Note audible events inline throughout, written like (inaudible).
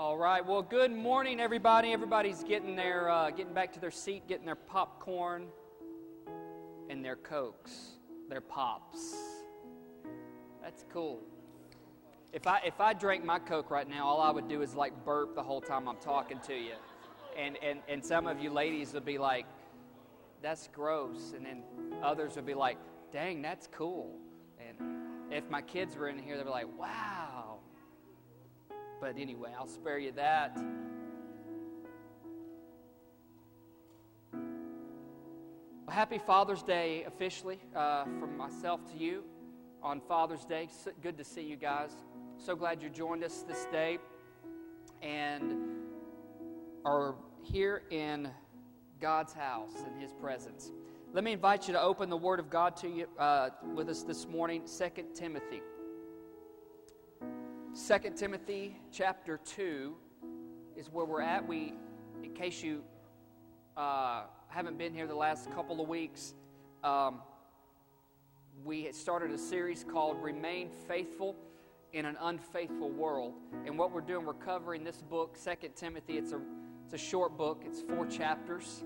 All right. Well, good morning, everybody. Everybody's getting their uh, getting back to their seat, getting their popcorn and their cokes, their pops. That's cool. If I if I drank my coke right now, all I would do is like burp the whole time I'm talking to you, and and and some of you ladies would be like, "That's gross," and then others would be like, "Dang, that's cool." And if my kids were in here, they'd be like, "Wow." But anyway, I'll spare you that. Well, happy Father's Day officially uh, from myself to you on Father's Day. So good to see you guys. So glad you joined us this day and are here in God's house in His presence. Let me invite you to open the Word of God to you uh, with us this morning, 2 Timothy. 2 Timothy chapter 2 is where we're at. We, in case you uh, haven't been here the last couple of weeks, um, we had started a series called Remain Faithful in an Unfaithful World. And what we're doing, we're covering this book, 2 Timothy. It's a, it's a short book, it's four chapters.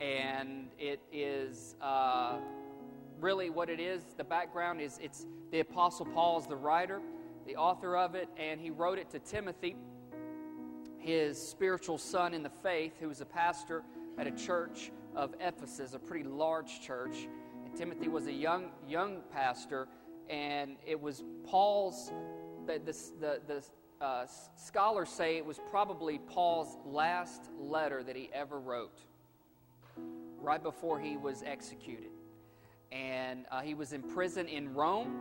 And it is uh, really what it is. The background is it's the Apostle Paul is the writer the author of it, and he wrote it to Timothy, his spiritual son in the faith, who was a pastor at a church of Ephesus, a pretty large church. And Timothy was a young young pastor, and it was Paul's. The the the, the uh, scholars say it was probably Paul's last letter that he ever wrote, right before he was executed. And uh, he was in prison in Rome,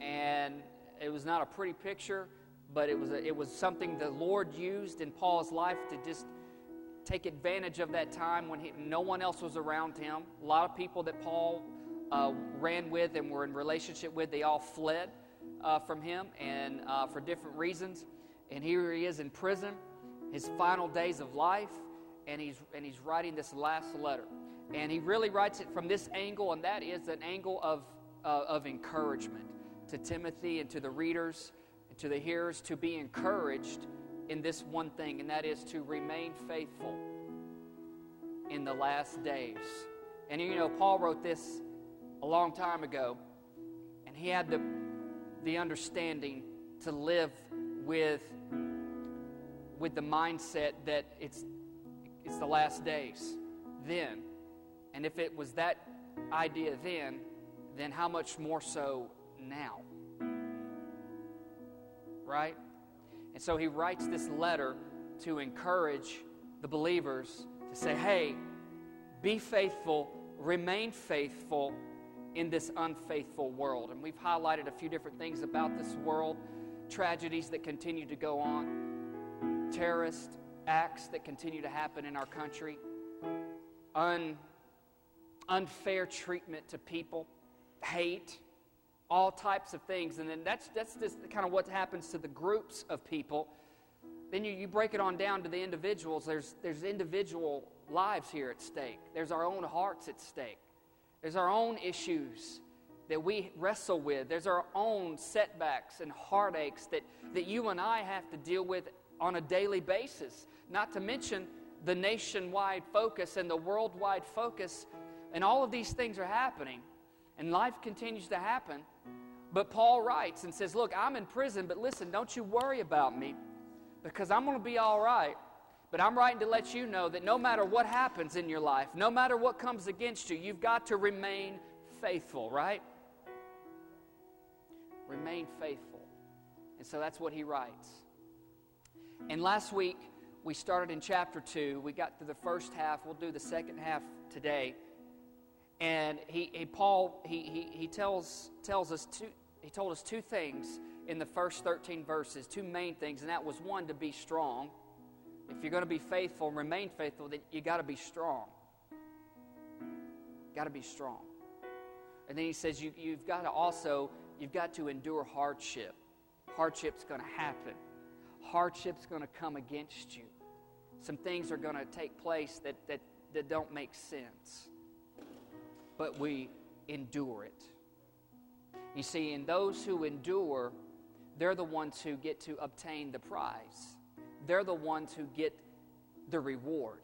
and it was not a pretty picture, but it was, a, it was something the Lord used in Paul's life to just take advantage of that time when he, no one else was around him. A lot of people that Paul uh, ran with and were in relationship with, they all fled uh, from him and uh, for different reasons. And here he is in prison, his final days of life, and he's, and he's writing this last letter. And he really writes it from this angle, and that is an angle of, uh, of encouragement to Timothy and to the readers and to the hearers to be encouraged in this one thing, and that is to remain faithful in the last days. And you know, Paul wrote this a long time ago, and he had the, the understanding to live with, with the mindset that it's, it's the last days then. And if it was that idea then, then how much more so now. Right? And so he writes this letter to encourage the believers to say, hey, be faithful, remain faithful in this unfaithful world. And we've highlighted a few different things about this world tragedies that continue to go on, terrorist acts that continue to happen in our country, un, unfair treatment to people, hate, all types of things. And then that's, that's just kind of what happens to the groups of people. Then you, you break it on down to the individuals. There's, there's individual lives here at stake, there's our own hearts at stake, there's our own issues that we wrestle with, there's our own setbacks and heartaches that, that you and I have to deal with on a daily basis. Not to mention the nationwide focus and the worldwide focus. And all of these things are happening. And life continues to happen. But Paul writes and says, Look, I'm in prison, but listen, don't you worry about me because I'm going to be all right. But I'm writing to let you know that no matter what happens in your life, no matter what comes against you, you've got to remain faithful, right? Remain faithful. And so that's what he writes. And last week, we started in chapter 2. We got to the first half. We'll do the second half today. And he, he Paul, he, he, he tells, tells us two, he told us two things in the first 13 verses, two main things, and that was one, to be strong. If you're going to be faithful and remain faithful, then you got to be strong. Got to be strong. And then he says you, you've got to also, you've got to endure hardship. Hardship's going to happen. Hardship's going to come against you. Some things are going to take place that, that, that don't make sense but we endure it. You see, in those who endure, they're the ones who get to obtain the prize. they're the ones who get the reward.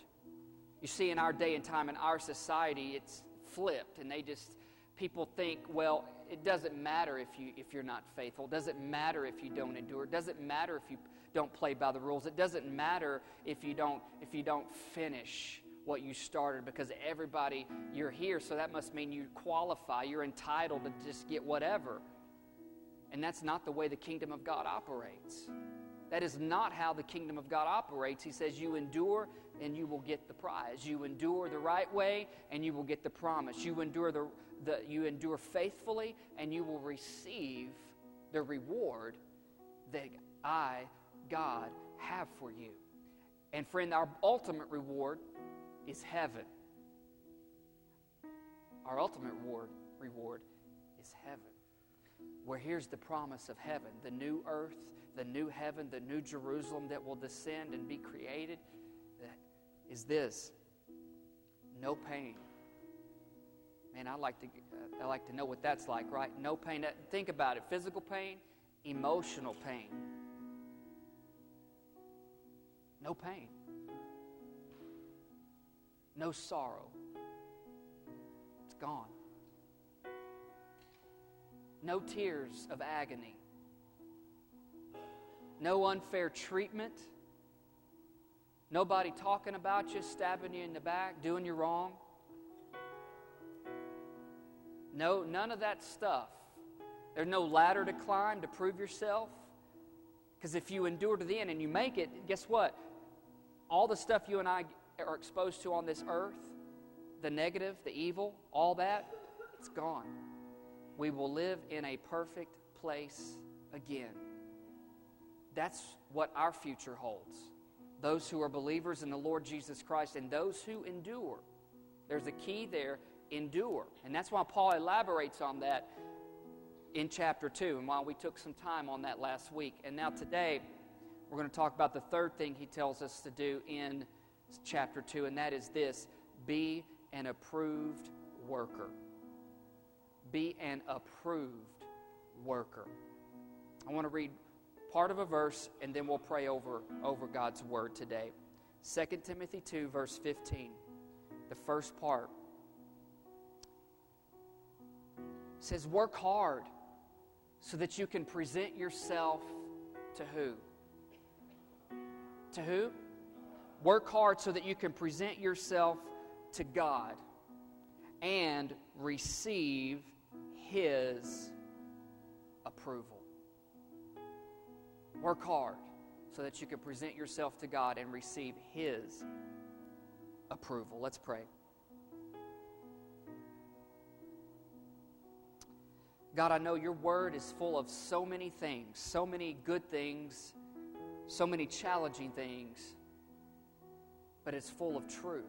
You see, in our day and time, in our society, it's flipped, and they just, people think, well, it doesn't matter if, you, if you're not faithful. It doesn't matter if you don't endure. It doesn't matter if you don't play by the rules. It doesn't matter if you don't, if you don't finish what you started because everybody, you're here, so that must mean you qualify. You're entitled to just get whatever. And that's not the way the kingdom of God operates. That is not how the kingdom of God operates. He says, You endure and you will get the prize. You endure the right way and you will get the promise. You endure, the, the, you endure faithfully and you will receive the reward that I, God, have for you. And friend, our ultimate reward is heaven. Our ultimate reward, reward is heaven. Where here's the promise of heaven the new earth, the new heaven, the new Jerusalem that will descend and be created is this no pain. Man, I like to uh, I like to know what that's like, right? No pain. Think about it: physical pain, emotional pain. No pain. No sorrow. It's gone. No tears of agony. No unfair treatment. Nobody talking about you, stabbing you in the back, doing you wrong. No, none of that stuff. There's no ladder to climb to prove yourself. Because if you endure to the end and you make it, guess what? All the stuff you and I are exposed to on this earth, the negative, the evil, all that, it's gone. We will live in a perfect place again. That's what our future holds. Those who are believers in the Lord Jesus Christ and those who endure. There's a key there endure. And that's why Paul elaborates on that in chapter 2, and why we took some time on that last week. And now today, we're going to talk about the third thing he tells us to do in chapter 2, and that is this be an approved worker. Be an approved worker. I want to read part of a verse and then we'll pray over, over God's word today. 2 Timothy 2, verse 15, the first part says, Work hard so that you can present yourself to who? To who? Work hard so that you can present yourself to God and receive His approval. Work hard so that you can present yourself to God and receive His approval. Let's pray. God, I know your word is full of so many things, so many good things, so many challenging things but it's full of truth.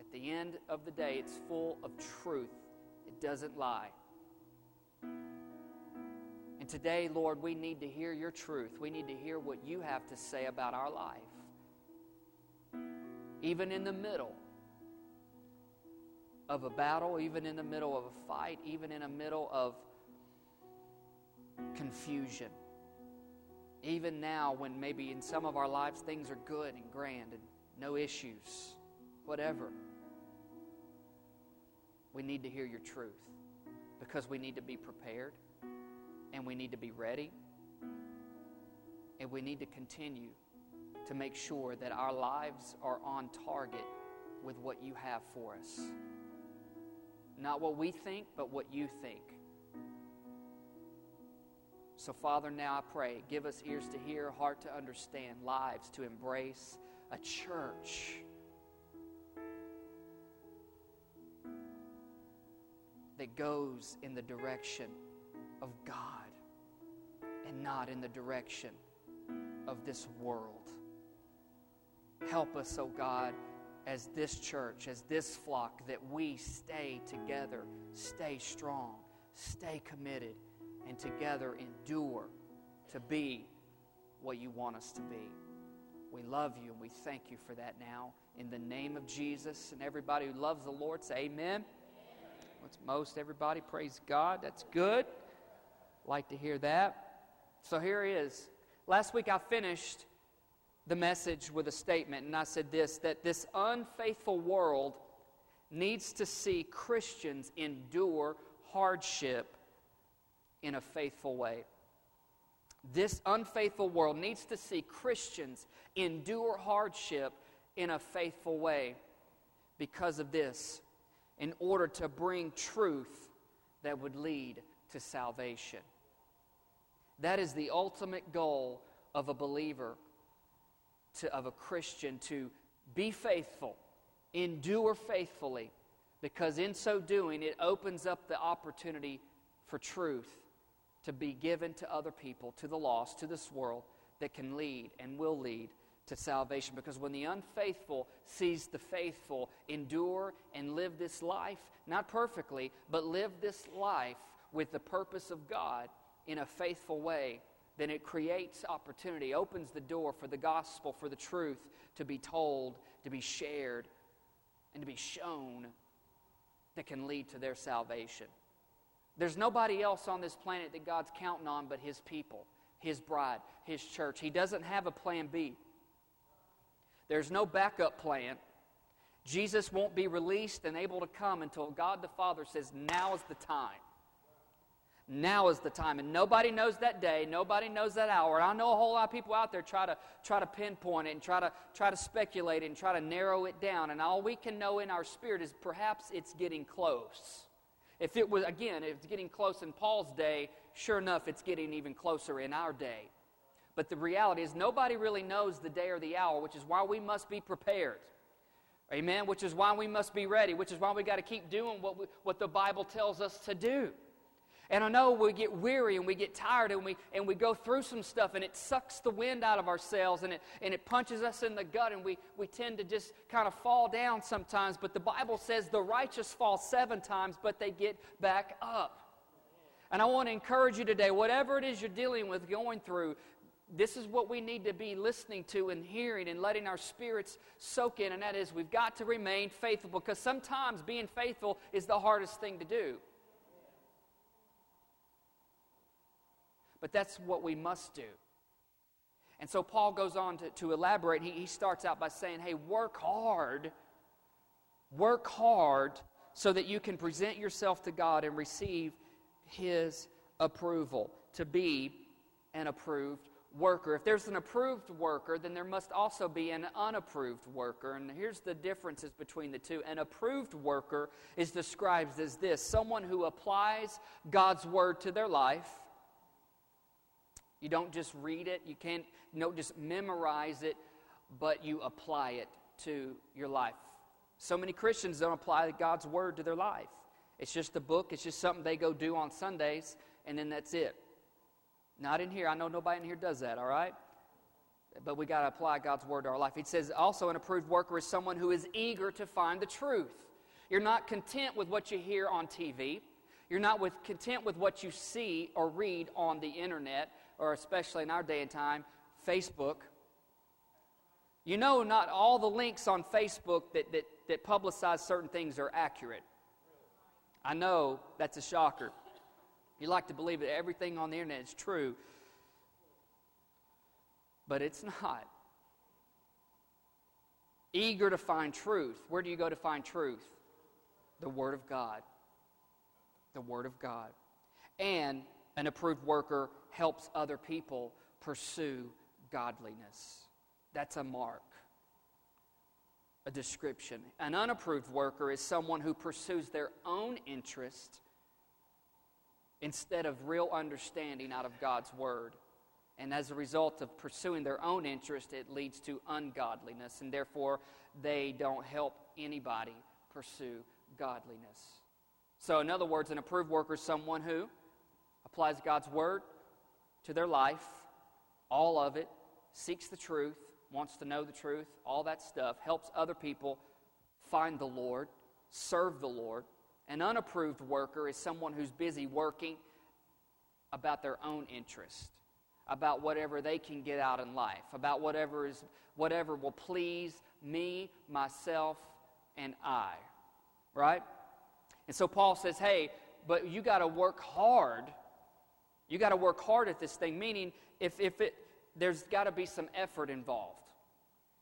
At the end of the day, it's full of truth. It doesn't lie. And today, Lord, we need to hear your truth. We need to hear what you have to say about our life. Even in the middle of a battle, even in the middle of a fight, even in the middle of confusion even now when maybe in some of our lives things are good and grand and no issues, whatever. We need to hear your truth because we need to be prepared and we need to be ready and we need to continue to make sure that our lives are on target with what you have for us. Not what we think, but what you think. So, Father, now I pray, give us ears to hear, heart to understand, lives to embrace, a church that goes in the direction of God and not in the direction of this world. Help us, oh God, as this church, as this flock, that we stay together, stay strong, stay committed and together endure to be what you want us to be. We love you and we thank you for that now. In the name of Jesus, and everybody who loves the Lord, say amen. What's most everybody? Praise God. That's good. Like to hear that. So here he is. Last week I finished the message with a statement, and I said this that this unfaithful world needs to see Christians endure hardship in a faithful way. This unfaithful world needs to see Christians endure hardship in a faithful way because of this, in order to bring truth that would lead to salvation. That is the ultimate goal of a believer, to, of a Christian, to be faithful, endure faithfully, because in so doing, it opens up the opportunity for truth to be given to other people, to the lost, to this world, that can lead and will lead to salvation. Because when the unfaithful sees the faithful endure and live this life, not perfectly, but live this life with the purpose of God in a faithful way, then it creates opportunity, opens the door for the gospel, for the truth to be told, to be shared, and to be shown that can lead to their salvation. There's nobody else on this planet that God's counting on but His people, His bride, His church. He doesn't have a plan B. There's no backup plan. Jesus won't be released and able to come until God the Father says, Now is the time. Now is the time. And nobody knows that day. Nobody knows that hour. And I know a whole lot of people out there try to try to pinpoint it and try to try to speculate it and try to narrow it down. And all we can know in our spirit is perhaps it's getting close. If it was, again, if it's getting close in Paul's day, sure enough, it's getting even closer in our day. But the reality is, nobody really knows the day or the hour, which is why we must be prepared. Amen? Which is why we must be ready, which is why we got to keep doing what, we, what the Bible tells us to do. And I know we get weary and we get tired and we, and we go through some stuff and it sucks the wind out of ourselves and it, and it punches us in the gut and we, we tend to just kind of fall down sometimes. But the Bible says the righteous fall seven times, but they get back up. And I want to encourage you today, whatever it is you're dealing with, going through, this is what we need to be listening to and hearing and letting our spirits soak in, and that is we've got to remain faithful because sometimes being faithful is the hardest thing to do. But that's what we must do. And so Paul goes on to, to elaborate. He, he starts out by saying, hey, work hard. Work hard so that you can present yourself to God and receive His approval to be an approved worker. If there's an approved worker, then there must also be an unapproved worker. And here's the differences between the two. An approved worker is described as this someone who applies God's word to their life you don't just read it, you can't you don't just memorize it, but you apply it to your life. So many Christians don't apply God's word to their life. It's just a book, it's just something they go do on Sundays, and then that's it. Not in here. I know nobody in here does that, all right? But we got to apply God's word to our life. It says also an approved worker is someone who is eager to find the truth. You're not content with what you hear on TV. You're not with, content with what you see or read on the internet or especially in our day and time, Facebook. You know, not all the links on Facebook that, that, that publicize certain things are accurate. I know that's a shocker. You like to believe that everything on the internet is true, but it's not. Eager to find truth. Where do you go to find truth? The Word of God. The Word of God. And an approved worker helps other people pursue godliness. That's a mark, a description. An unapproved worker is someone who pursues their own interest instead of real understanding out of God's word. And as a result of pursuing their own interest, it leads to ungodliness, and therefore they don't help anybody pursue godliness. So, in other words, an approved worker is someone who applies God's word, to their life, all of it, seeks the truth, wants to know the truth, all that stuff, helps other people find the Lord, serve the Lord. An unapproved worker is someone who's busy working about their own interest, about whatever they can get out in life, about whatever is whatever will please me, myself, and I. Right? And so Paul says, "Hey, but you got to work hard you got to work hard at this thing, meaning if, if it, there's got to be some effort involved.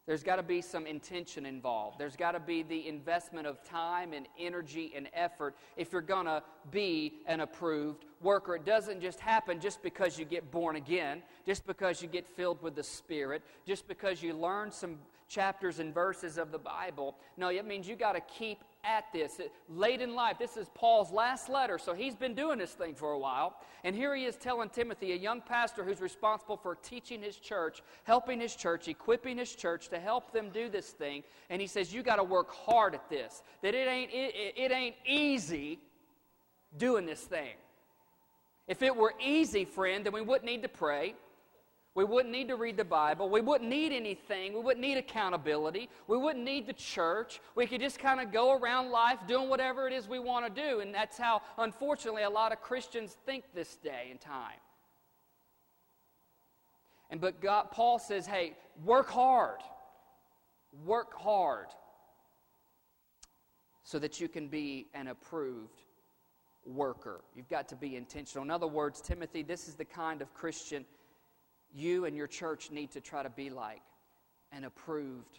There's got to be some intention involved. There's got to be the investment of time and energy and effort if you're going to be an approved worker. It doesn't just happen just because you get born again, just because you get filled with the Spirit, just because you learn some chapters and verses of the Bible. No, it means you got to keep at this. Late in life, this is Paul's last letter, so he's been doing this thing for a while. And here he is telling Timothy, a young pastor who's responsible for teaching his church, helping his church, equipping his church to help them do this thing. And he says, You got to work hard at this. That it ain't, it, it ain't easy doing this thing. If it were easy, friend, then we wouldn't need to pray. We wouldn't need to read the Bible. We wouldn't need anything. We wouldn't need accountability. We wouldn't need the church. We could just kind of go around life doing whatever it is we want to do. And that's how, unfortunately, a lot of Christians think this day and time. And but God, Paul says, hey, work hard. Work hard so that you can be an approved worker. You've got to be intentional. In other words, Timothy, this is the kind of Christian you and your church need to try to be like an approved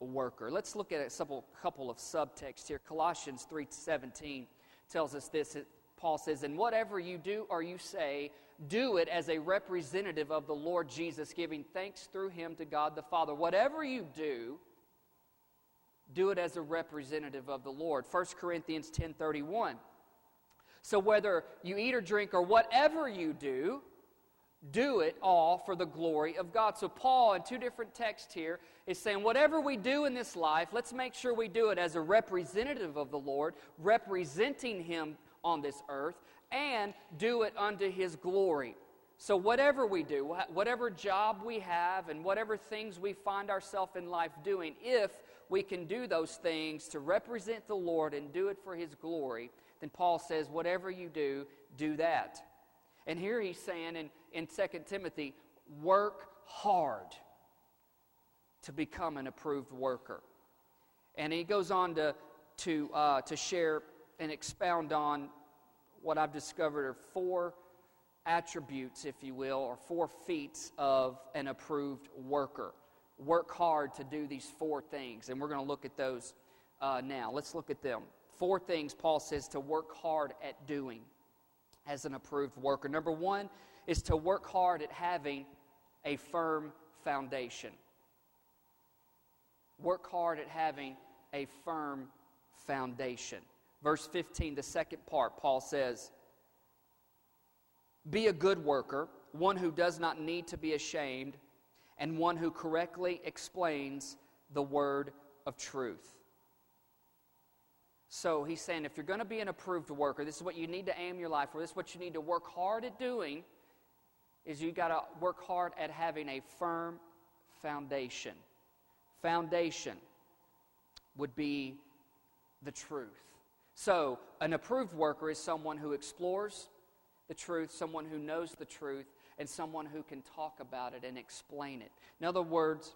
worker. Let's look at a couple, of subtexts here. Colossians 3:17 tells us this. Paul says, "And whatever you do or you say, do it as a representative of the Lord Jesus, giving thanks through him to God the Father. Whatever you do, do it as a representative of the Lord." 1 Corinthians 10:31. So whether you eat or drink or whatever you do, do it all for the glory of God. So, Paul, in two different texts here, is saying, whatever we do in this life, let's make sure we do it as a representative of the Lord, representing Him on this earth, and do it unto His glory. So, whatever we do, whatever job we have, and whatever things we find ourselves in life doing, if we can do those things to represent the Lord and do it for His glory, then Paul says, whatever you do, do that. And here he's saying in, in 2 Timothy, work hard to become an approved worker. And he goes on to, to, uh, to share and expound on what I've discovered are four attributes, if you will, or four feats of an approved worker. Work hard to do these four things, and we're going to look at those uh, now. Let's look at them. Four things Paul says to work hard at doing as an approved worker. Number one is to work hard at having a firm foundation. Work hard at having a firm foundation. Verse 15, the second part, Paul says, Be a good worker, one who does not need to be ashamed, and one who correctly explains the word of truth. So he's saying if you're going to be an approved worker, this is what you need to aim your life for. This is what you need to work hard at doing is you got to work hard at having a firm foundation. Foundation would be the truth. So, an approved worker is someone who explores the truth, someone who knows the truth, and someone who can talk about it and explain it. In other words,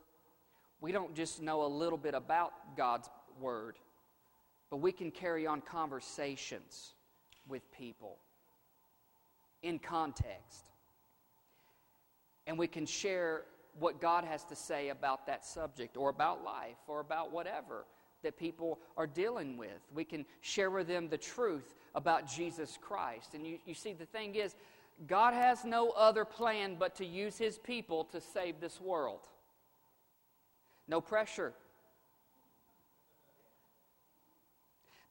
we don't just know a little bit about God's Word, but we can carry on conversations with people in context. And we can share what God has to say about that subject or about life or about whatever that people are dealing with. We can share with them the truth about Jesus Christ. And you, you see, the thing is, God has no other plan but to use his people to save this world. No pressure.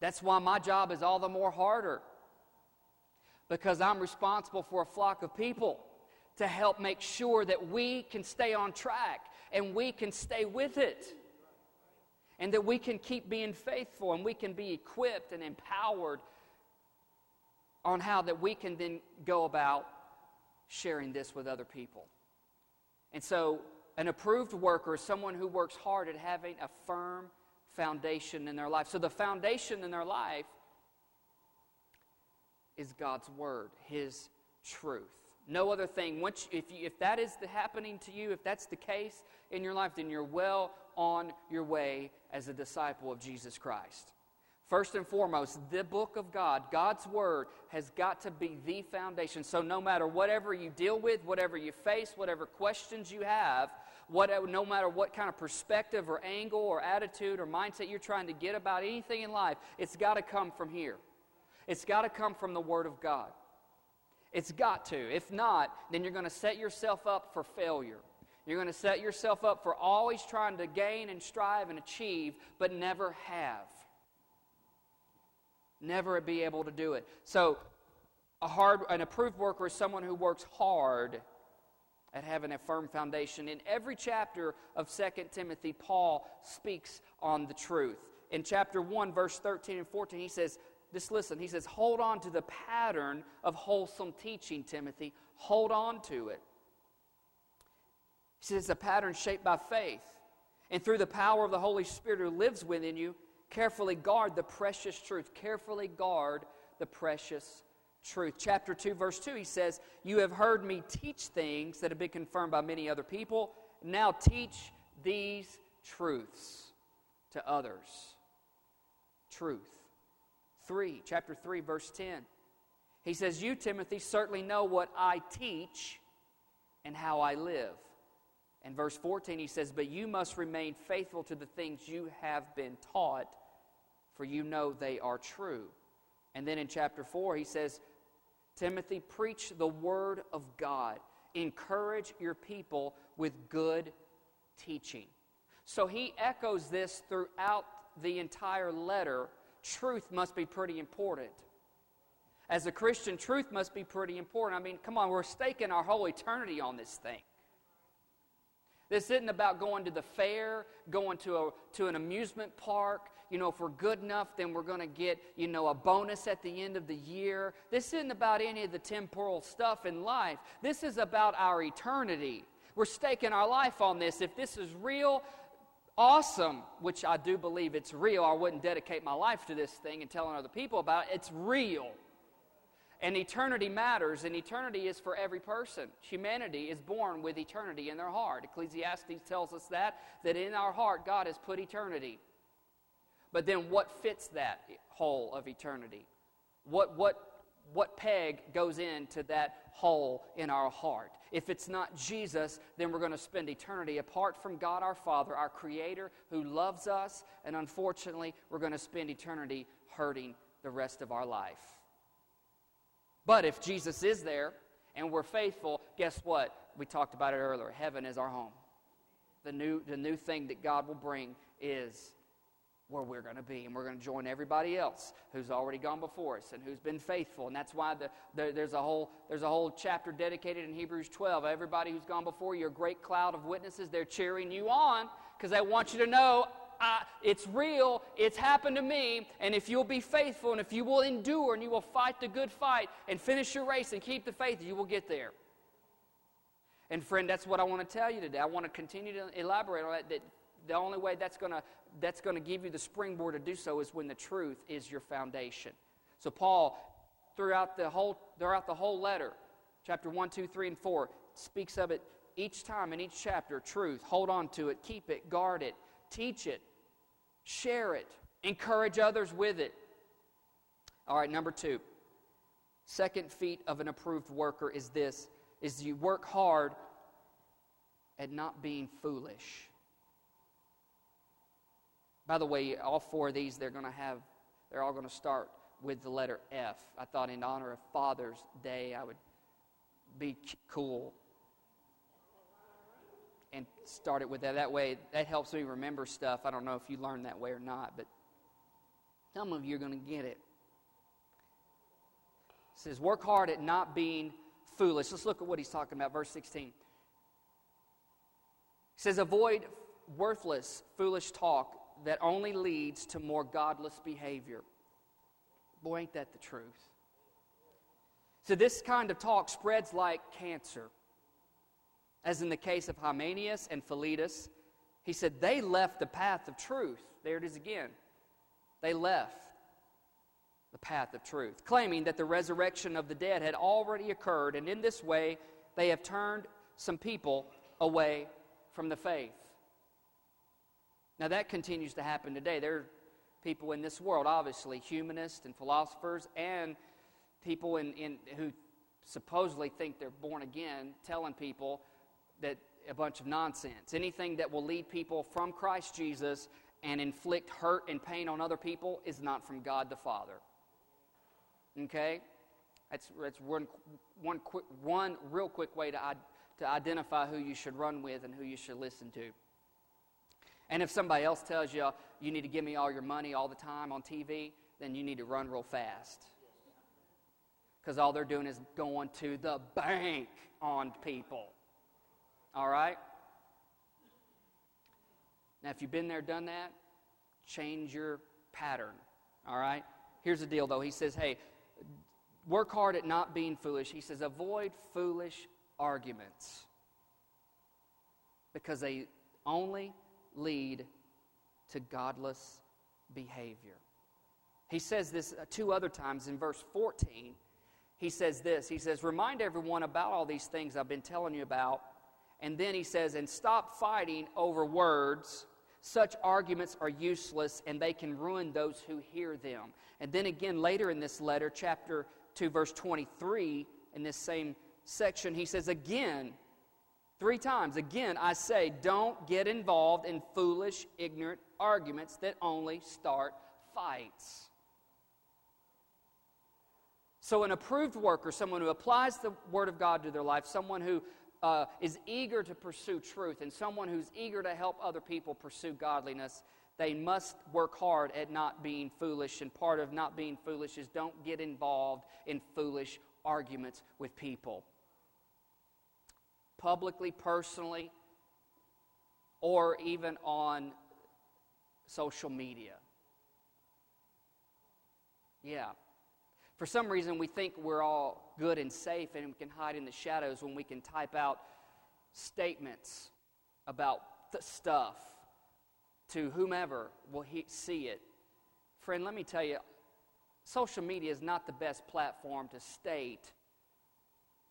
That's why my job is all the more harder. Because I'm responsible for a flock of people to help make sure that we can stay on track and we can stay with it. And that we can keep being faithful and we can be equipped and empowered on how that we can then go about sharing this with other people. And so, an approved worker is someone who works hard at having a firm foundation in their life. So, the foundation in their life is God's Word, His truth. No other thing. Once, if, you, if that is the happening to you, if that's the case in your life, then you're well on your way as a disciple of Jesus Christ. First and foremost, the book of God, God's word, has got to be the foundation. So, no matter whatever you deal with, whatever you face, whatever questions you have, whatever, no matter what kind of perspective or angle or attitude or mindset you're trying to get about anything in life, it's got to come from here. It's got to come from the Word of God. It's got to. If not, then you're going to set yourself up for failure. You're going to set yourself up for always trying to gain and strive and achieve, but never have. Never be able to do it. So, a hard, an approved worker is someone who works hard at having a firm foundation. In every chapter of 2 Timothy, Paul speaks on the truth. In chapter 1, verse 13 and 14, he says, just listen, he says, hold on to the pattern of wholesome teaching, Timothy. Hold on to it. He says it's a pattern shaped by faith. And through the power of the Holy Spirit who lives within you, carefully guard the precious truth. Carefully guard the precious truth. Chapter 2, verse 2, he says, You have heard me teach things that have been confirmed by many other people. Now teach these truths to others. Truth. 3, chapter 3, verse 10. He says, You, Timothy, certainly know what I teach and how I live. And verse 14, he says, But you must remain faithful to the things you have been taught, for you know they are true. And then in chapter 4, he says, Timothy, preach the word of God. Encourage your people with good teaching. So he echoes this throughout the entire letter. Truth must be pretty important. As a Christian, truth must be pretty important. I mean, come on, we're staking our whole eternity on this thing. This isn't about going to the fair, going to, a, to an amusement park. You know, if we're good enough, then we're going to get, you know, a bonus at the end of the year. This isn't about any of the temporal stuff in life. This is about our eternity. We're staking our life on this. If this is real, awesome, which I do believe it's real, I wouldn't dedicate my life to this thing and telling other people about it. It's real. And eternity matters, and eternity is for every person. Humanity is born with eternity in their heart. Ecclesiastes tells us that, that in our heart God has put eternity. But then what fits that hole of eternity? What, what, what peg goes into that hole in our heart? If it's not Jesus, then we're going to spend eternity apart from God our Father, our Creator, who loves us, and unfortunately, we're going to spend eternity hurting the rest of our life. But if Jesus is there and we're faithful, guess what? We talked about it earlier. Heaven is our home. The new, the new thing that God will bring is where we're going to be. And we're going to join everybody else who's already gone before us and who's been faithful. And that's why the, the, there's, a whole, there's a whole chapter dedicated in Hebrews 12. Everybody who's gone before you, a great cloud of witnesses, they're cheering you on because they want you to know it's real, it's happened to me, and if you'll be faithful and if you will endure and you will fight the good fight and finish your race and keep the faith, you will get there. And friend, that's what I want to tell you today. I want to continue to elaborate on that. That the only way that's going to that's going to give you the springboard to do so is when the truth is your foundation. So Paul, throughout the whole throughout the whole letter, chapter one, two, three, and four, speaks of it each time in each chapter. Truth. Hold on to it. Keep it. Guard it. Teach it. Share it. Encourage others with it. All right, number two. Second feat of an approved worker is this is you work hard at not being foolish. By the way, all four of these they're going to have they're all going to start with the letter F. I thought in honor of Father's Day I would be cool and start it with that. That way, that helps me remember stuff. I don't know if you learned that way or not, but some of you are going to get it. It says, Work hard at not being foolish. Let's look at what he's talking about. Verse 16. He says, Avoid worthless, foolish talk that only leads to more godless behavior. Boy, ain't that the truth. So, this kind of talk spreads like cancer. As in the case of Hymenaeus and Philetus, he said they left the path of truth. There it is again. They left the path of truth, claiming that the resurrection of the dead had already occurred, and in this way they have turned some people away from the faith. Now that continues to happen today. There, are people in this world, obviously, humanists and philosophers, and people in, in, who supposedly think they're born again, telling people that a bunch of nonsense. Anything that will lead people from Christ Jesus and inflict hurt and pain on other people is not from God the Father. Okay? That's, that's one, one, quick, one real quick way to, to identify who you should run with and who you should listen to. And if somebody else tells you you need to give me all your money all the time on TV, then you need to run real fast. Because all they're doing is going to the bank on people. All right? Now, if you've been there, done that, change your pattern. All right? Here's the deal, though. He says, hey, work hard at not being foolish. He says, avoid foolish arguments because they only lead to godless behavior. He says this uh, two other times in verse 14. He says this He says, Remind everyone about all these things I've been telling you about. And then he says, And stop fighting over words. Such arguments are useless and they can ruin those who hear them. And then again, later in this letter, chapter 2, verse 23, in this same section, he says, Again, Three times. Again, I say, don't get involved in foolish, ignorant arguments that only start fights. So, an approved worker, someone who applies the Word of God to their life, someone who uh, is eager to pursue truth, and someone who's eager to help other people pursue godliness, they must work hard at not being foolish. And part of not being foolish is don't get involved in foolish arguments with people publicly, personally, or even on social media. Yeah. For some reason, we think we're all good and safe and we can hide in the shadows when we can type out statements about the stuff to whomever will he- see it. Friend, let me tell you, social media is not the best platform to state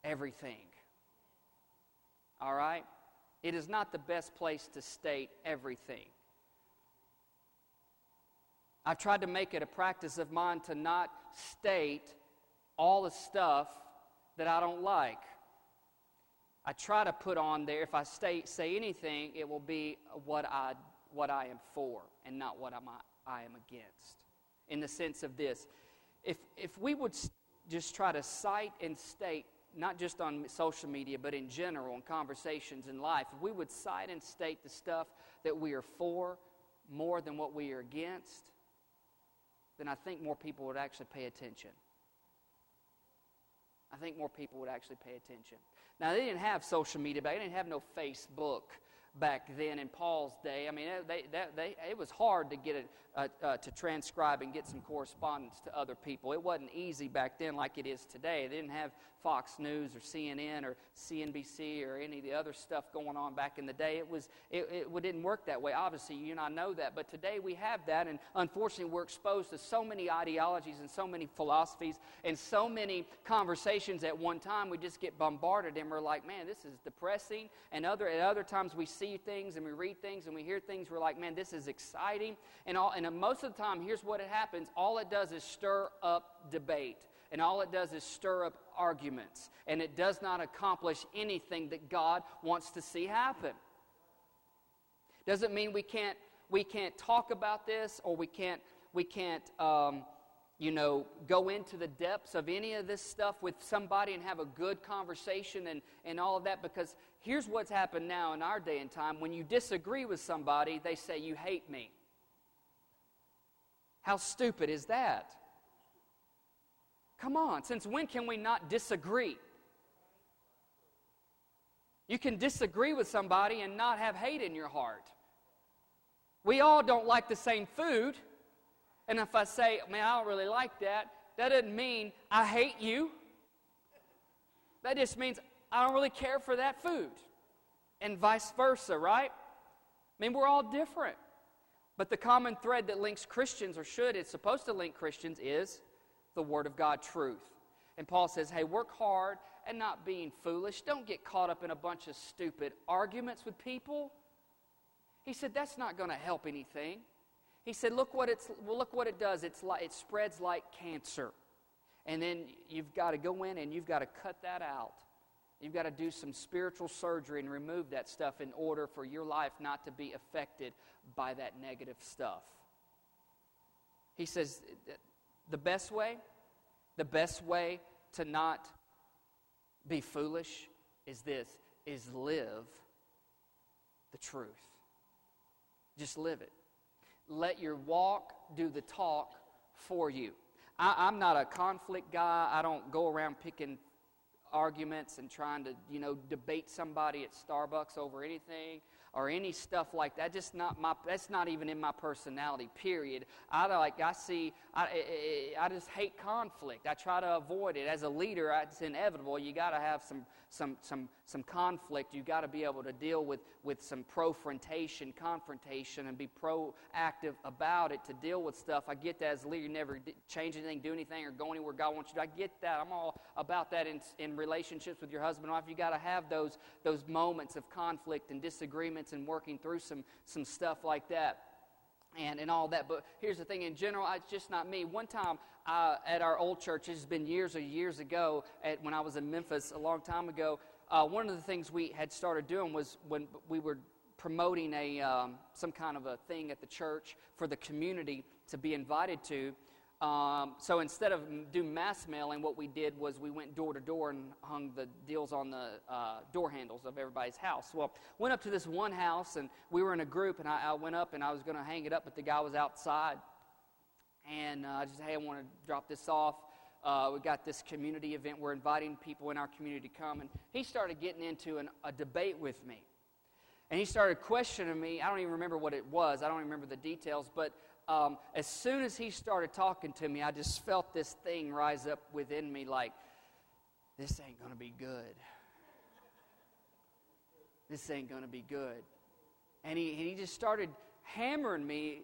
everything. All right? It is not the best place to state everything. I've tried to make it a practice of mine to not state all the stuff that I don't like. I try to put on there, if I state, say anything, it will be what I, what I am for and not what I'm, I am against. In the sense of this, if, if we would just try to cite and state not just on social media, but in general, in conversations in life, if we would cite and state the stuff that we are for more than what we are against, then I think more people would actually pay attention. I think more people would actually pay attention. Now, they didn't have social media back. They didn't have no Facebook back then in Paul's day. I mean, they, they, they, it was hard to get it uh, uh, to transcribe and get some correspondence to other people. It wasn't easy back then like it is today. They didn't have Fox News or CNN or CNBC or any of the other stuff going on back in the day. It was it, it didn't work that way. Obviously, you and I know that. But today we have that, and unfortunately, we're exposed to so many ideologies and so many philosophies and so many conversations at one time. We just get bombarded, and we're like, man, this is depressing. And other at other times we see things and we read things and we hear things. We're like, man, this is exciting. And all and most of the time, here's what it happens. All it does is stir up debate and all it does is stir up arguments, and it does not accomplish anything that God wants to see happen. Doesn't mean we can't we can't talk about this or we can't we can't um, you know go into the depths of any of this stuff with somebody and have a good conversation and and all of that because here's what's happened now in our day and time when you disagree with somebody they say you hate me how stupid is that Come on, since when can we not disagree? You can disagree with somebody and not have hate in your heart. We all don't like the same food. And if I say, man, I don't really like that, that doesn't mean I hate you. That just means I don't really care for that food. And vice versa, right? I mean, we're all different. But the common thread that links Christians, or should, it's supposed to link Christians, is the Word of God truth. And Paul says, hey, work hard and not being foolish. Don't get caught up in a bunch of stupid arguments with people. He said, that's not going to help anything. He said, look what, it's, well, look what it does. It's like, it spreads like cancer. And then you've got to go in and you've got to cut that out. You've got to do some spiritual surgery and remove that stuff in order for your life not to be affected by that negative stuff. He says, the best way, the best way to not be foolish is this, is live the truth. Just live it. Let your walk do the talk for you. I, am not a conflict guy. I don't go around picking arguments and trying to, you know, debate somebody at Starbucks over anything or any stuff like that. Just not my. That's not even in my personality. Period. I like. I see. I, I just hate conflict. I try to avoid it. As a leader, it's inevitable. You got to have some some some some conflict. You got to be able to deal with with some profrontation, confrontation, and be proactive about it to deal with stuff. I get that as a leader. You never change anything, do anything, or go anywhere God wants you to. I get that. I'm all about that in in relationships with your husband and wife. You got to have those those moments of conflict and disagreements and working through some some stuff like that and, and all that. But here's the thing in general, it's just not me. One time uh, at our old church, it's been years or years ago, at, when I was in Memphis a long time ago, uh, one of the things we had started doing was when we were promoting a, um, some kind of a thing at the church for the community to be invited to. Um, so instead of do mass mailing, what we did was we went door to door and hung the deals on the uh, door handles of everybody's house. Well, went up to this one house and we were in a group, and I, I went up and I was going to hang it up, but the guy was outside, and uh, I just hey, I want to drop this off. Uh, we got this community event. We're inviting people in our community to come, and he started getting into an, a debate with me, and he started questioning me. I don't even remember what it was. I don't remember the details, but um, as soon as he started talking to me, I just felt this thing rise up within me like, this ain't going to be good. This ain't going to be good. And he, and he just started hammering me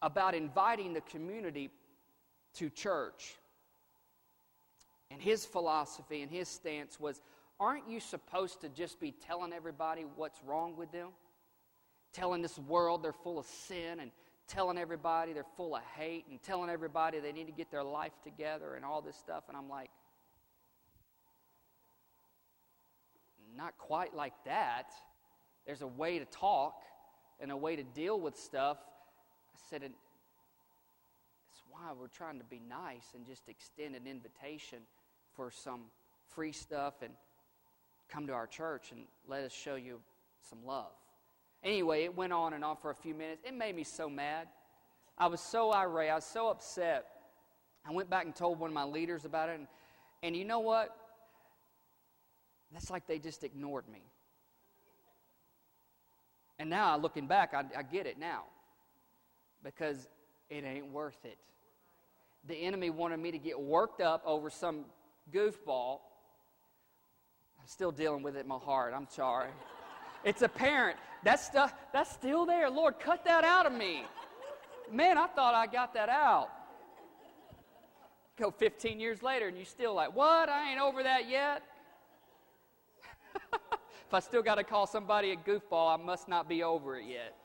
about inviting the community to church. And his philosophy and his stance was aren't you supposed to just be telling everybody what's wrong with them? Telling this world they're full of sin and telling everybody they're full of hate and telling everybody they need to get their life together and all this stuff. And I'm like, not quite like that. There's a way to talk and a way to deal with stuff. I said, that's why we're trying to be nice and just extend an invitation for some free stuff and come to our church and let us show you some love. Anyway, it went on and on for a few minutes. It made me so mad. I was so irate. I was so upset. I went back and told one of my leaders about it. And, and you know what? That's like they just ignored me. And now, looking back, I, I get it now. Because it ain't worth it. The enemy wanted me to get worked up over some goofball. I'm still dealing with it in my heart. I'm sorry. (laughs) It's apparent. That stuff, that's still there. Lord, cut that out of me. Man, I thought I got that out. Go 15 years later and you're still like, what? I ain't over that yet. (laughs) if I still got to call somebody a goofball, I must not be over it yet.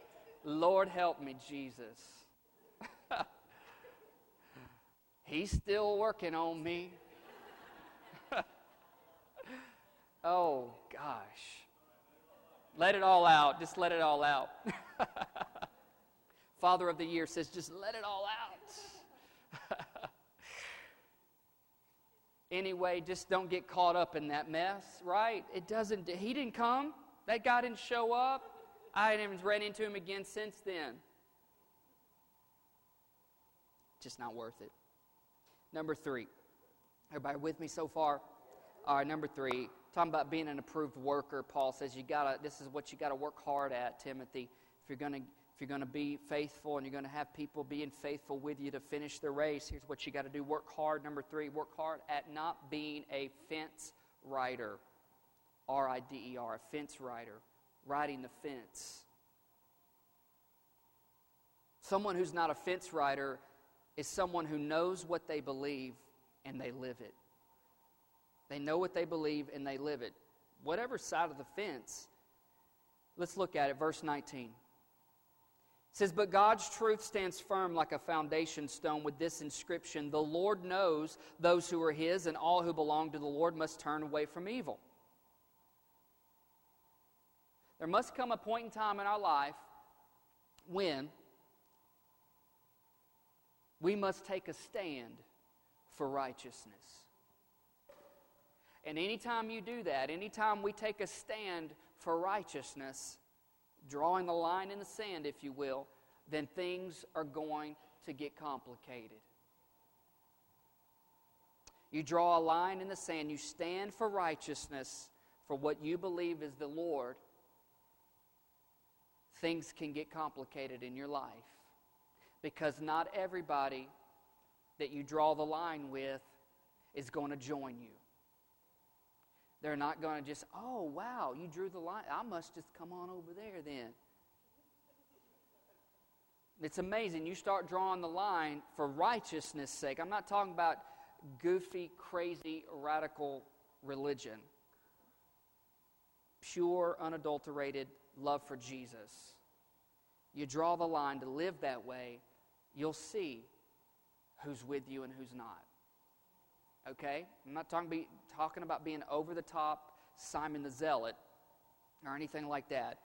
Lord, help me, Jesus. (laughs) He's still working on me. (laughs) oh, gosh. Let it all out. Just let it all out. (laughs) Father of the year says, just let it all out. (laughs) anyway, just don't get caught up in that mess, right? It doesn't, he didn't come. That guy didn't show up. I haven't ran into him again since then. Just not worth it. Number three. Everybody with me so far? All right, number three. Talking about being an approved worker, Paul says you gotta. This is what you got to work hard at, Timothy. If you're gonna if you're going to be faithful and you're going to have people being faithful with you to finish the race, here's what you got to do work hard. Number three, work hard at not being a fence rider. R I D E R, a fence rider, riding the fence. Someone who's not a fence rider is someone who knows what they believe and they live it. They know what they believe and they live it. Whatever side of the fence, let's look at it, verse 19. says, But God's truth stands firm like a foundation stone with this inscription The Lord knows those who are his, and all who belong to the Lord must turn away from evil. There must come a point in time in our life when we must take a stand for righteousness. And anytime you do that, anytime we take a stand for righteousness, drawing the line in the sand, if you will, then things are going to get complicated. You draw a line in the sand, you stand for righteousness, for what you believe is the Lord, things can get complicated in your life. Because not everybody that you draw the line with is going to join you. They're not going to just, oh, wow, you drew the line. I must just come on over there then. It's amazing. You start drawing the line for righteousness' sake. I'm not talking about goofy, crazy, radical religion. Pure, unadulterated love for Jesus. You draw the line to live that way, you'll see who's with you and who's not. Okay? I'm not talking, be, talking about being over the top Simon the Zealot or anything like that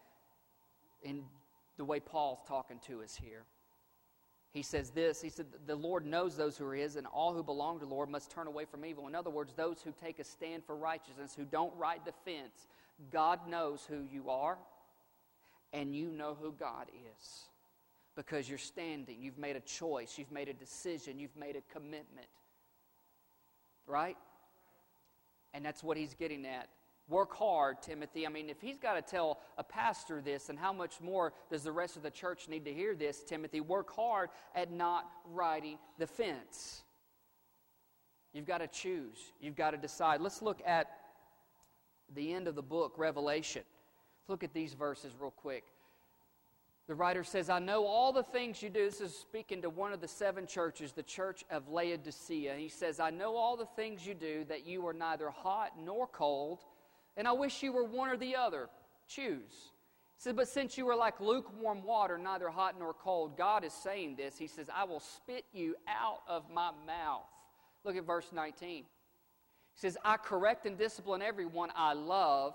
in the way Paul's talking to us here. He says this He said, The Lord knows those who are His, and all who belong to the Lord must turn away from evil. In other words, those who take a stand for righteousness, who don't ride the fence, God knows who you are, and you know who God is. Because you're standing, you've made a choice, you've made a decision, you've made a commitment. Right? And that's what he's getting at. Work hard, Timothy. I mean, if he's got to tell a pastor this, and how much more does the rest of the church need to hear this, Timothy? Work hard at not riding the fence. You've got to choose, you've got to decide. Let's look at the end of the book, Revelation. Let's look at these verses real quick. The writer says, I know all the things you do. This is speaking to one of the seven churches, the church of Laodicea. He says, I know all the things you do, that you are neither hot nor cold, and I wish you were one or the other. Choose. He says, But since you are like lukewarm water, neither hot nor cold, God is saying this. He says, I will spit you out of my mouth. Look at verse 19. He says, I correct and discipline everyone I love.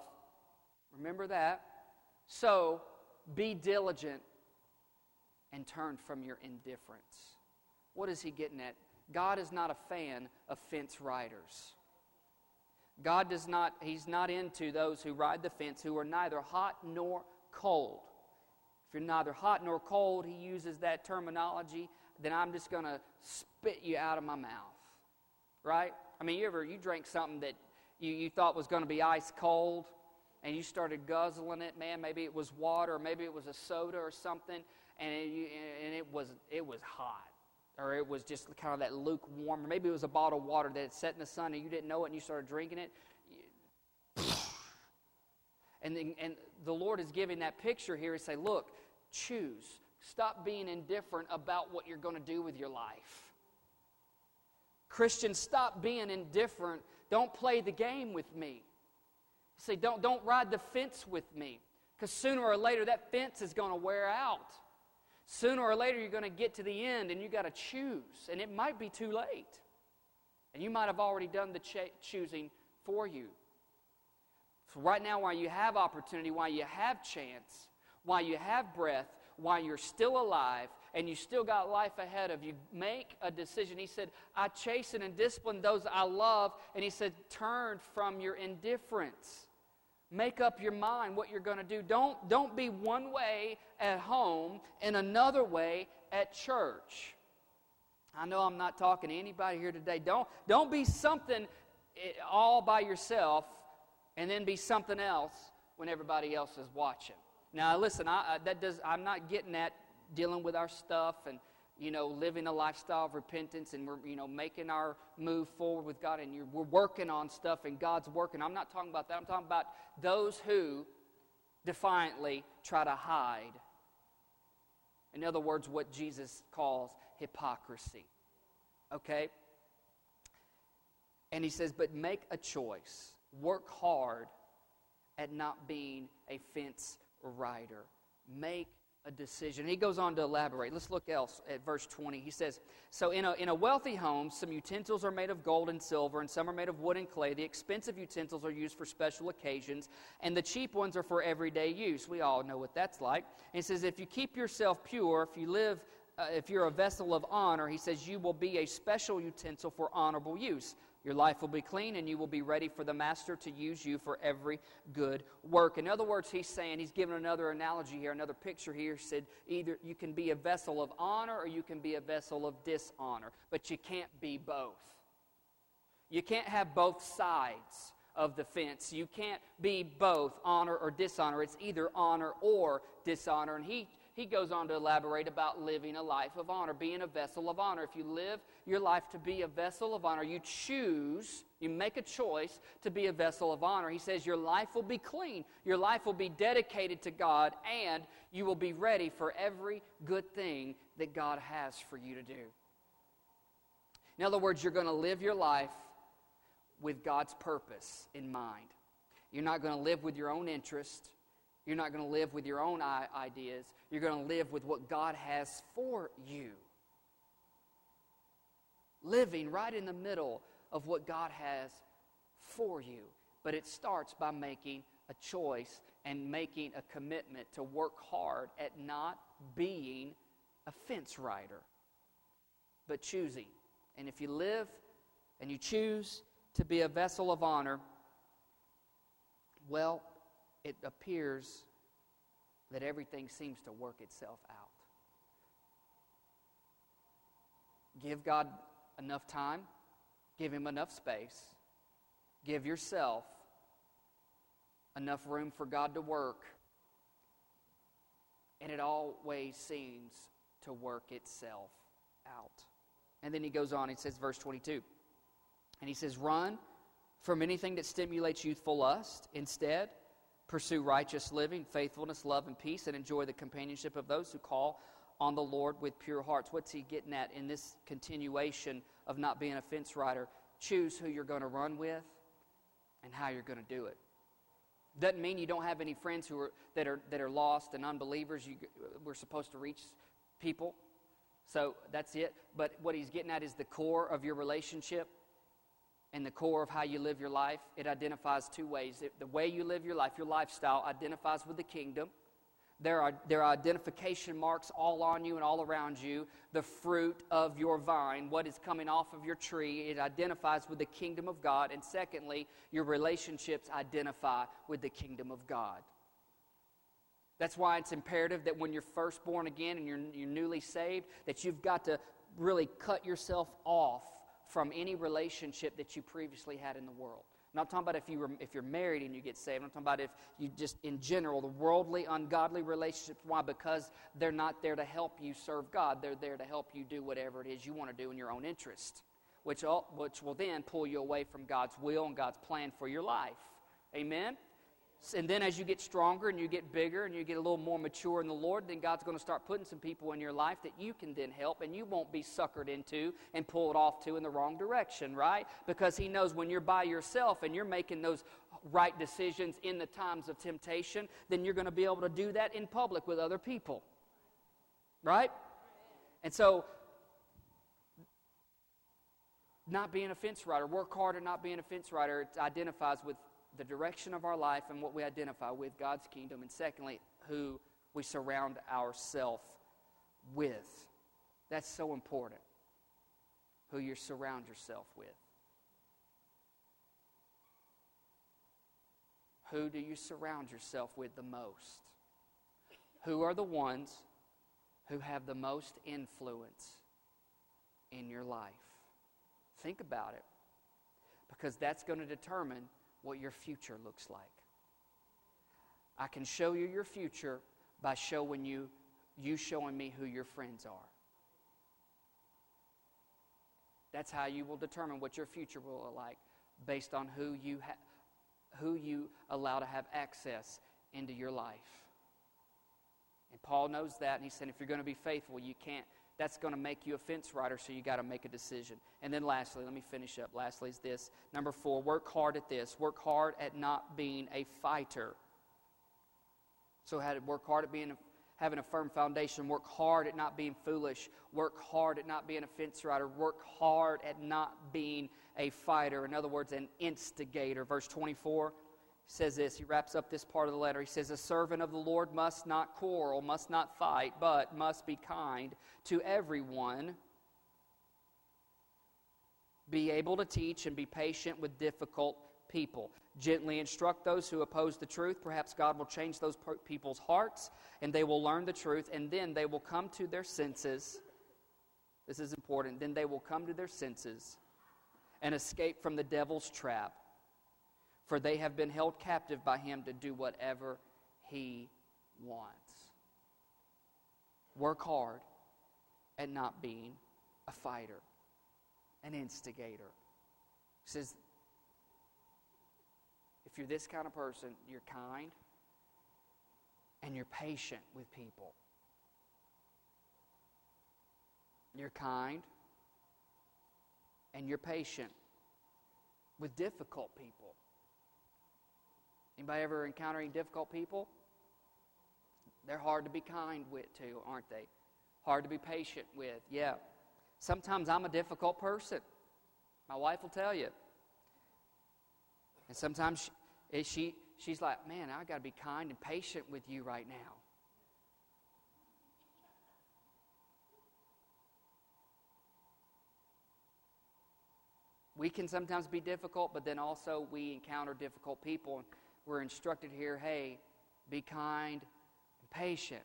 Remember that. So be diligent and turn from your indifference. What is he getting at? God is not a fan of fence riders. God does not, he's not into those who ride the fence who are neither hot nor cold. If you're neither hot nor cold, he uses that terminology, then I'm just going to spit you out of my mouth. Right? I mean, you ever, you drank something that you, you thought was going to be ice cold, and you started guzzling it, man, maybe it was water, maybe it was a soda or something, and it, and it was it was hot, or it was just kind of that lukewarm, or maybe it was a bottle of water that had set in the sun and you didn't know it, and you started drinking it. (sighs) And, and the Lord is giving that picture here and say, look, choose. Stop being indifferent about what you're going to do with your life. Christians, stop being indifferent. Don't play the game with me. Say, don't, don't ride the fence with me. Because sooner or later, that fence is going to wear out. Sooner or later, you're going to get to the end and you got to choose. And it might be too late. And you might have already done the ch- choosing for you. So, right now, while you have opportunity, while you have chance, while you have breath, while you're still alive, and you still got life ahead of you, make a decision. He said, I chasten and discipline those I love. And he said, turn from your indifference. Make up your mind what you're going to do. Don't, don't be one way at home and another way at church. I know I'm not talking to anybody here today. Don't, don't be something eh, all by yourself and then be something else when everybody else is watching. Now, listen, I, that does, I'm not getting at dealing with our stuff and you know, living a lifestyle of repentance and we're, you know, making our move forward with God and we're working on stuff and God's working. I'm not talking about that. I'm talking about those who defiantly try to hide. In other words, what Jesus calls hypocrisy. Okay? And he says, but make a choice. Work hard at not being a fence rider. Make a decision. He goes on to elaborate. Let's look else at verse 20. He says, So in a, in a wealthy home, some utensils are made of gold and silver, and some are made of wood and clay. The expensive utensils are used for special occasions, and the cheap ones are for everyday use. We all know what that's like. And he says, If you keep yourself pure, if you live uh, if you're a vessel of honor, he says, you will be a special utensil for honorable use. Your life will be clean and you will be ready for the master to use you for every good work. In other words, he's saying, he's giving another analogy here, another picture here. He said, either you can be a vessel of honor or you can be a vessel of dishonor, but you can't be both. You can't have both sides of the fence. You can't be both honor or dishonor. It's either honor or dishonor. And he he goes on to elaborate about living a life of honor, being a vessel of honor. If you live your life to be a vessel of honor, you choose, you make a choice to be a vessel of honor. He says your life will be clean, your life will be dedicated to God, and you will be ready for every good thing that God has for you to do. In other words, you're going to live your life with God's purpose in mind. You're not going to live with your own interest. You're not going to live with your own ideas. You're going to live with what God has for you. Living right in the middle of what God has for you. But it starts by making a choice and making a commitment to work hard at not being a fence rider, but choosing. And if you live and you choose to be a vessel of honor, well, it appears that everything seems to work itself out. Give God enough time, give Him enough space, give yourself enough room for God to work, and it always seems to work itself out. And then he goes on, he says, verse 22, and he says, Run from anything that stimulates youthful lust. Instead, pursue righteous living, faithfulness, love, and peace, and enjoy the companionship of those who call on the Lord with pure hearts. What's he getting at in this continuation of not being a fence rider? Choose who you're going to run with and how you're going to do it. Doesn't mean you don't have any friends who are, that, are, that are lost and unbelievers. You, we're supposed to reach people. So that's it. But what he's getting at is the core of your relationship and the core of how you live your life. It identifies two ways. It, the way you live your life, your lifestyle, identifies with the kingdom. There are, there are identification marks all on you and all around you. The fruit of your vine, what is coming off of your tree, it identifies with the kingdom of God. And secondly, your relationships identify with the kingdom of God. That's why it's imperative that when you're first born again and you're, you're newly saved, that you've got to really cut yourself off from any relationship that you previously had in the world. I'm not talking about if, you were, if you're married and you get saved. I'm talking about if you just, in general, the worldly, ungodly relationships. Why? Because they're not there to help you serve God. They're there to help you do whatever it is you want to do in your own interest, which, all, which will then pull you away from God's will and God's plan for your life. Amen? And then as you get stronger and you get bigger and you get a little more mature in the Lord, then God's going to start putting some people in your life that you can then help and you won't be suckered into and pulled off to in the wrong direction, right? Because He knows when you're by yourself and you're making those right decisions in the times of temptation, then you're going to be able to do that in public with other people, right? And so, not being a fence rider, work hard at not being a fence rider, identifies with the direction of our life and what we identify with God's kingdom, and secondly, who we surround ourselves with. That's so important. Who you surround yourself with. Who do you surround yourself with the most? Who are the ones who have the most influence in your life? Think about it because that's going to determine what your future looks like. I can show you your future by showing you you showing me who your friends are. That's how you will determine what your future will look like based on who you ha- who you allow to have access into your life. And Paul knows that, and he said, if you're going to be faithful, you can't that's going to make you a fence rider, so you got to make a decision. And then lastly, let me finish up. Lastly, is this number four work hard at this. Work hard at not being a fighter. So, how to work hard at being a, having a firm foundation. Work hard at not being foolish. Work hard at not being a fence rider. Work hard at not being a fighter. In other words, an instigator. Verse 24 says this. He wraps up this part of the letter. He says, A servant of the Lord must not quarrel, must not fight, but must be kind to everyone be able to teach and be patient with difficult people. Gently instruct those who oppose the truth. Perhaps God will change those people's hearts and they will learn the truth and then they will come to their senses. This is important. Then they will come to their senses and escape from the devil's trap, for they have been held captive by him to do whatever he wants. Work hard at not being a fighter an instigator. He says, if you're this kind of person, you're kind and you're patient with people. You're kind and you're patient with difficult people. Anybody ever encountering difficult people? They're hard to be kind with too, aren't they? Hard to be patient with. Yeah. Sometimes I'm a difficult person. My wife will tell you. And sometimes she, eh, she she's like, man, I got to be kind and patient with you right now. We can sometimes be difficult, but then also we encounter difficult people. We're instructed here hey, be kind and patient.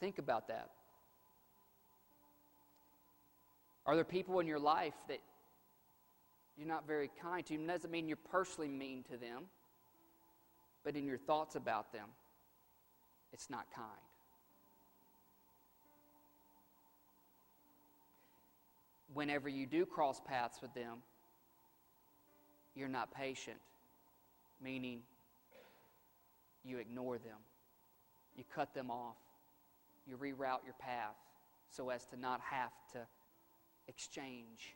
Think about that. Are there people in your life that you're not very kind to? It doesn't mean you're personally mean to them, but in your thoughts about them, it's not kind. Whenever you do cross paths with them, you're not patient, meaning you ignore them, you cut them off you reroute your path so as to not have to exchange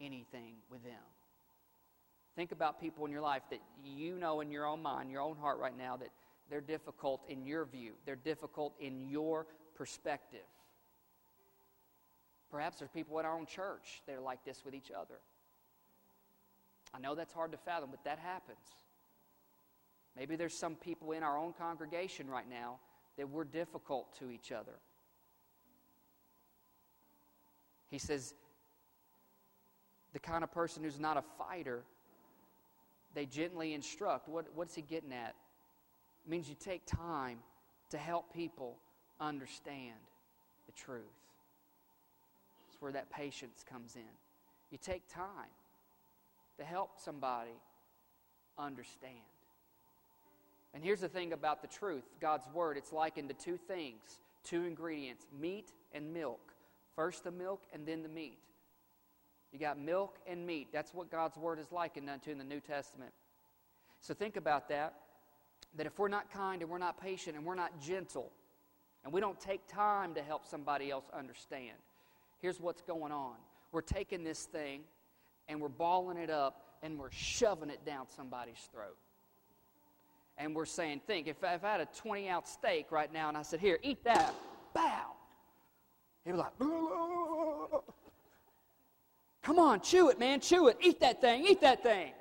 anything with them. Think about people in your life that you know in your own mind, your own heart right now, that they're difficult in your view, they're difficult in your perspective. Perhaps there's people in our own church that are like this with each other. I know that's hard to fathom, but that happens. Maybe there's some people in our own congregation right now that we're difficult to each other. He says, the kind of person who's not a fighter, they gently instruct. What, what's he getting at? It means you take time to help people understand the truth. That's where that patience comes in. You take time to help somebody understand. And here's the thing about the truth God's Word, it's likened to two things, two ingredients meat and milk. First the milk and then the meat. You got milk and meat. That's what God's Word is likened unto in the New Testament. So think about that. That if we're not kind and we're not patient and we're not gentle, and we don't take time to help somebody else understand, here's what's going on. We're taking this thing and we're balling it up and we're shoving it down somebody's throat and we're saying, think, if, if I had a 20 ounce steak right now and I said, here, eat that, bow. He'd be like, come on, chew it, man, chew it, eat that thing, eat that thing.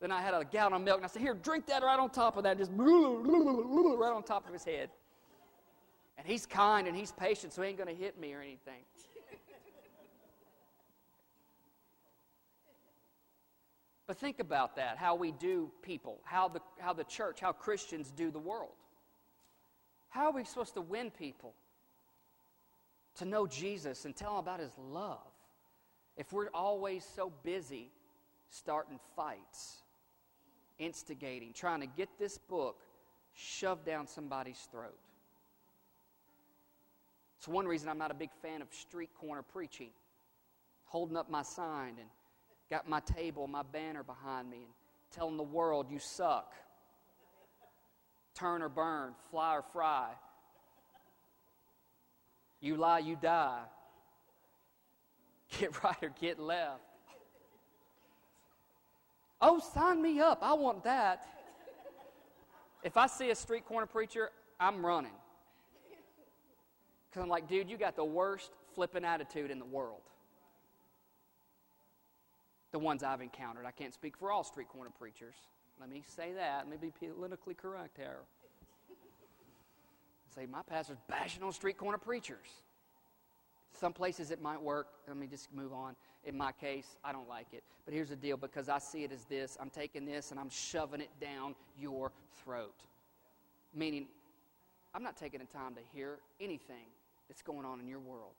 Then I had a gallon of milk and I said, here, drink that right on top of that, just right on top of his head. And he's kind and he's patient, so he ain't going to hit me or anything. But think about that how we do people, how the, how the church, how Christians do the world. How are we supposed to win people to know Jesus and tell them about his love if we're always so busy starting fights, instigating, trying to get this book shoved down somebody's throat? It's one reason I'm not a big fan of street corner preaching, holding up my sign and got my table, my banner behind me, and telling the world, you suck. Turn or burn, fly or fry. You lie, you die. (laughs) Get right or get left. Oh, sign me up. I want that. If I see a street corner preacher, I'm running. Because I'm like, dude, you got the worst flipping attitude in the world. The ones I've encountered. I can't speak for all street corner preachers. Let me say that. Let me be politically correct here. Say, my pastor's bashing on street corner preachers. Some places it might work. Let me just move on. In my case, I don't like it. But here's the deal because I see it as this I'm taking this and I'm shoving it down your throat. Meaning, I'm not taking the time to hear anything that's going on in your world.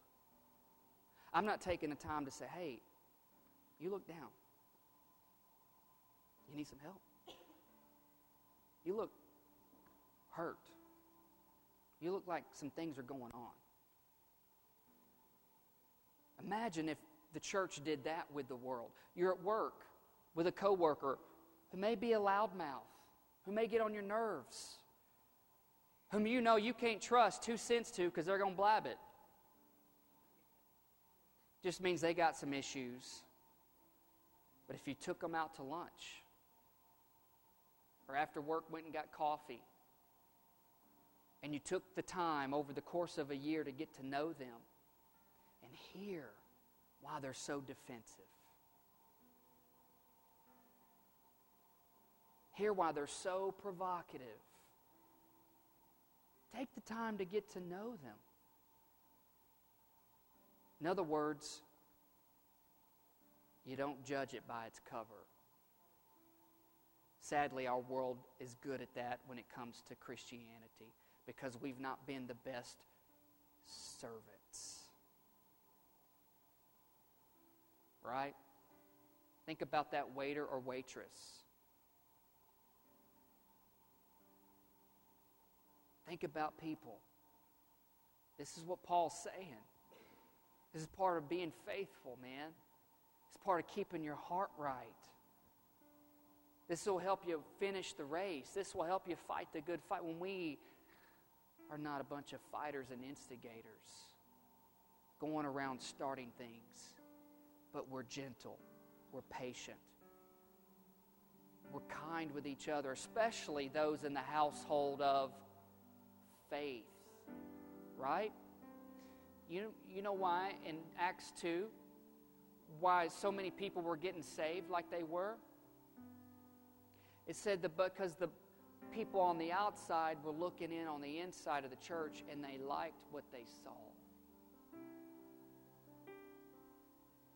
I'm not taking the time to say, hey, you look down. You need some help. You look hurt. You look like some things are going on. Imagine if the church did that with the world. You're at work with a coworker who may be a loudmouth, who may get on your nerves, whom you know you can't trust two cents to because they're going to blab it. Just means they got some issues. But if you took them out to lunch, or after work went and got coffee, and you took the time over the course of a year to get to know them and hear why they're so defensive. Hear why they're so provocative. Take the time to get to know them. In other words, you don't judge it by its cover. Sadly, our world is good at that when it comes to Christianity because we've not been the best servants. Right? Think about that waiter or waitress. Think about people. This is what Paul's saying. This is part of being faithful, man. It's part of keeping your heart right. This will help you finish the race. This will help you fight the good fight. When we are not a bunch of fighters and instigators going around starting things, but we're gentle, we're patient, we're kind with each other, especially those in the household of faith. Right? You, you know why in Acts 2, why so many people were getting saved like they were? It said that because the people on the outside were looking in on the inside of the church and they liked what they saw.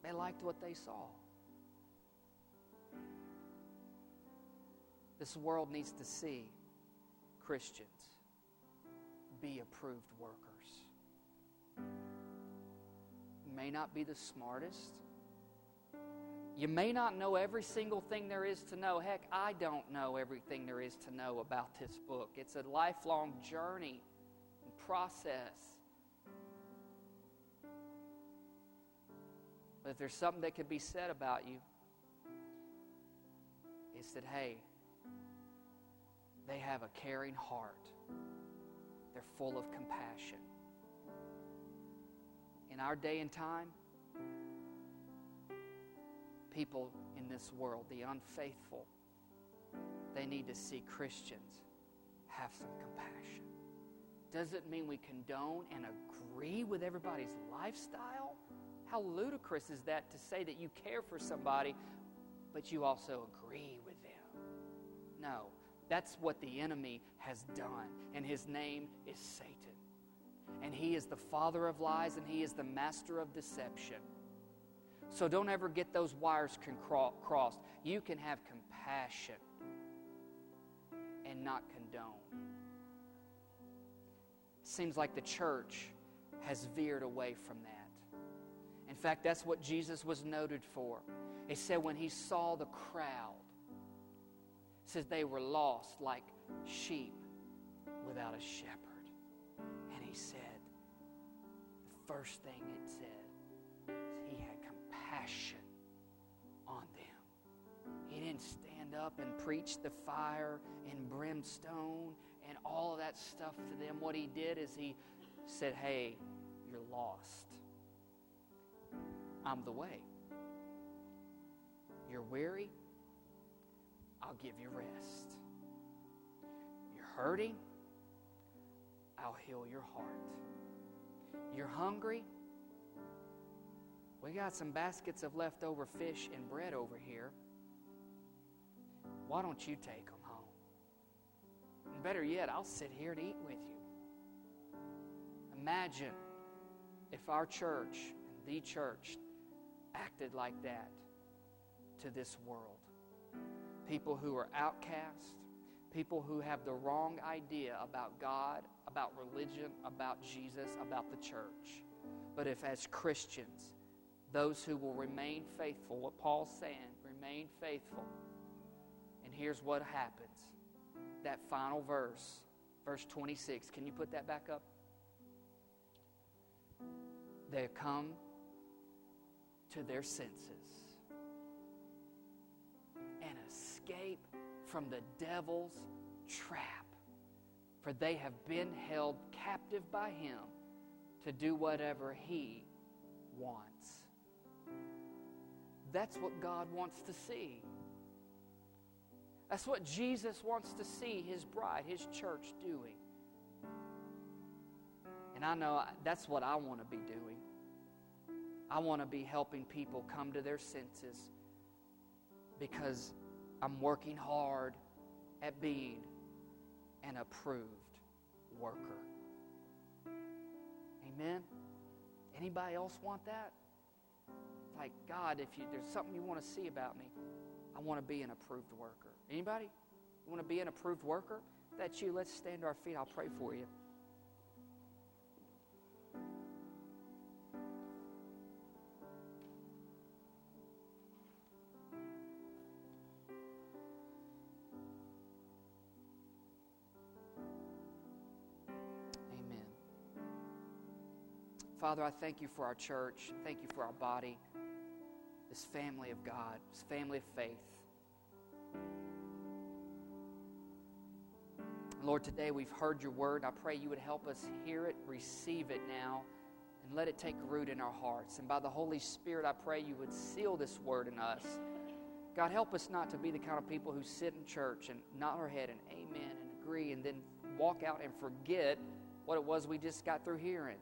They liked what they saw. This world needs to see Christians be approved workers. May not be the smartest. You may not know every single thing there is to know. Heck, I don't know everything there is to know about this book. It's a lifelong journey and process. But if there's something that could be said about you, it's that, hey, they have a caring heart, they're full of compassion. In our day and time, people in this world, the unfaithful, they need to see Christians have some compassion. Doesn't mean we condone and agree with everybody's lifestyle. How ludicrous is that to say that you care for somebody, but you also agree with them? No, that's what the enemy has done, and his name is Satan. And he is the father of lies, and he is the master of deception. So don't ever get those wires crossed. You can have compassion and not condone. Seems like the church has veered away from that. In fact, that's what Jesus was noted for. He said when he saw the crowd, says they were lost like sheep without a shepherd. And he said, the first thing it said, passion on them. He didn't stand up and preach the fire and brimstone and all of that stuff to them. What he did is he said, Hey, you're lost. I'm the way. You're weary. I'll give you rest. You're hurting, I'll heal your heart. You're hungry, we got some baskets of leftover fish and bread over here. Why don't you take them home? And better yet, I'll sit here and eat with you. Imagine if our church, the church, acted like that to this world. People who are outcast, people who have the wrong idea about God, about religion, about Jesus, about the church. But if, as Christians, those who will remain faithful, what Paul's saying, remain faithful. And here's what happens that final verse, verse 26. Can you put that back up? They come to their senses and escape from the devil's trap. For they have been held captive by him to do whatever he wants. That's what God wants to see. That's what Jesus wants to see his bride, his church doing. And I know that's what I want to be doing. I want to be helping people come to their senses because I'm working hard at being an approved worker. Amen. Anybody else want that? Like, God, if you, there's something you want to see about me, I want to be an approved worker. Anybody? You want to be an approved worker? That's you. Let's stand to our feet. I'll pray for you. Amen. Father, I thank you for our church. Thank you for our body this family of God, this family of faith. Lord, today we've heard your word. I pray you would help us hear it, receive it now, and let it take root in our hearts. And by the Holy Spirit, I pray you would seal this word in us. God, help us not to be the kind of people who sit in church and nod our head and amen and agree and then walk out and forget what it was we just got through hearing.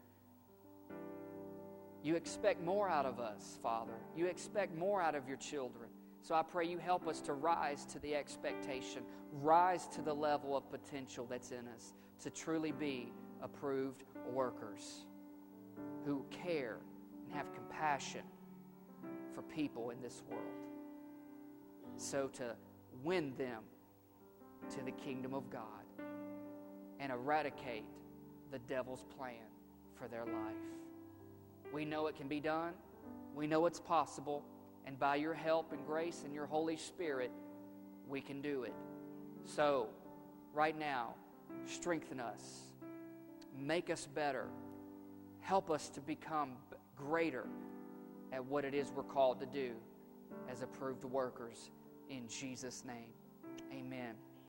You expect more out of us, Father. You expect more out of your children. So I pray you help us to rise to the expectation, rise to the level of potential that's in us to truly be approved workers who care and have compassion for people in this world. So to win them to the kingdom of God and eradicate the devil's plan for their life. We know it can be done. We know it's possible. And by your help and grace and your Holy Spirit, we can do it. So, right now, strengthen us, make us better, help us to become greater at what it is we're called to do as approved workers. In Jesus' name, amen.